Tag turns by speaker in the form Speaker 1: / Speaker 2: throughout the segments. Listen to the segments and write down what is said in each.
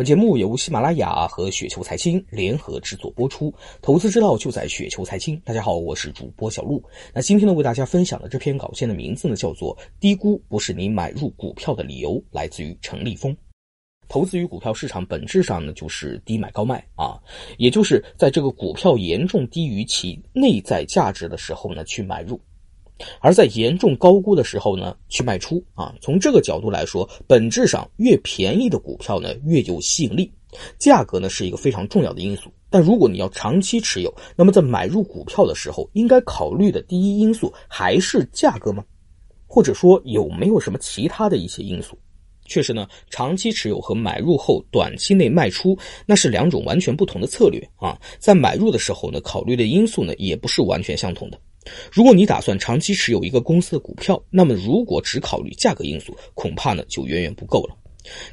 Speaker 1: 本节目由喜马拉雅和雪球财经联合制作播出，投资之道就在雪球财经。大家好，我是主播小璐。那今天呢，为大家分享的这篇稿件的名字呢，叫做《低估不是你买入股票的理由》，来自于陈立峰。投资于股票市场，本质上呢就是低买高卖啊，也就是在这个股票严重低于其内在价值的时候呢，去买入。而在严重高估的时候呢，去卖出啊。从这个角度来说，本质上越便宜的股票呢越有吸引力，价格呢是一个非常重要的因素。但如果你要长期持有，那么在买入股票的时候，应该考虑的第一因素还是价格吗？或者说有没有什么其他的一些因素？确实呢，长期持有和买入后短期内卖出，那是两种完全不同的策略啊。在买入的时候呢，考虑的因素呢也不是完全相同的。如果你打算长期持有一个公司的股票，那么如果只考虑价格因素，恐怕呢就远远不够了。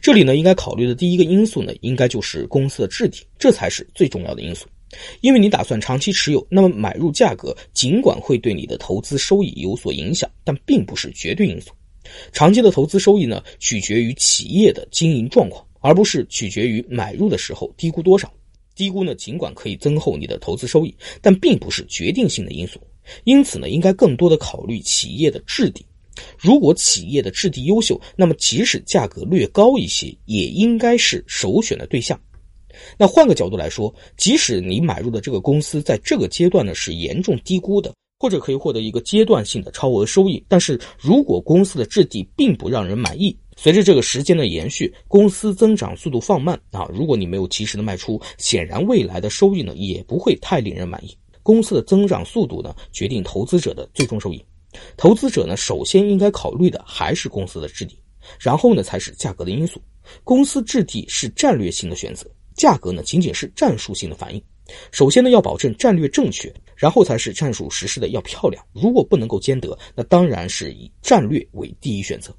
Speaker 1: 这里呢应该考虑的第一个因素呢，应该就是公司的质地，这才是最重要的因素。因为你打算长期持有，那么买入价格尽管会对你的投资收益有所影响，但并不是绝对因素。长期的投资收益呢，取决于企业的经营状况，而不是取决于买入的时候低估多少。低估呢，尽管可以增厚你的投资收益，但并不是决定性的因素。因此呢，应该更多的考虑企业的质地。如果企业的质地优秀，那么即使价格略高一些，也应该是首选的对象。那换个角度来说，即使你买入的这个公司在这个阶段呢是严重低估的，或者可以获得一个阶段性的超额收益，但是如果公司的质地并不让人满意，随着这个时间的延续，公司增长速度放慢啊，如果你没有及时的卖出，显然未来的收益呢也不会太令人满意。公司的增长速度呢，决定投资者的最终收益。投资者呢，首先应该考虑的还是公司的质地，然后呢才是价格的因素。公司质地是战略性的选择，价格呢仅仅是战术性的反应。首先呢要保证战略正确，然后才是战术实施的要漂亮。如果不能够兼得，那当然是以战略为第一选择。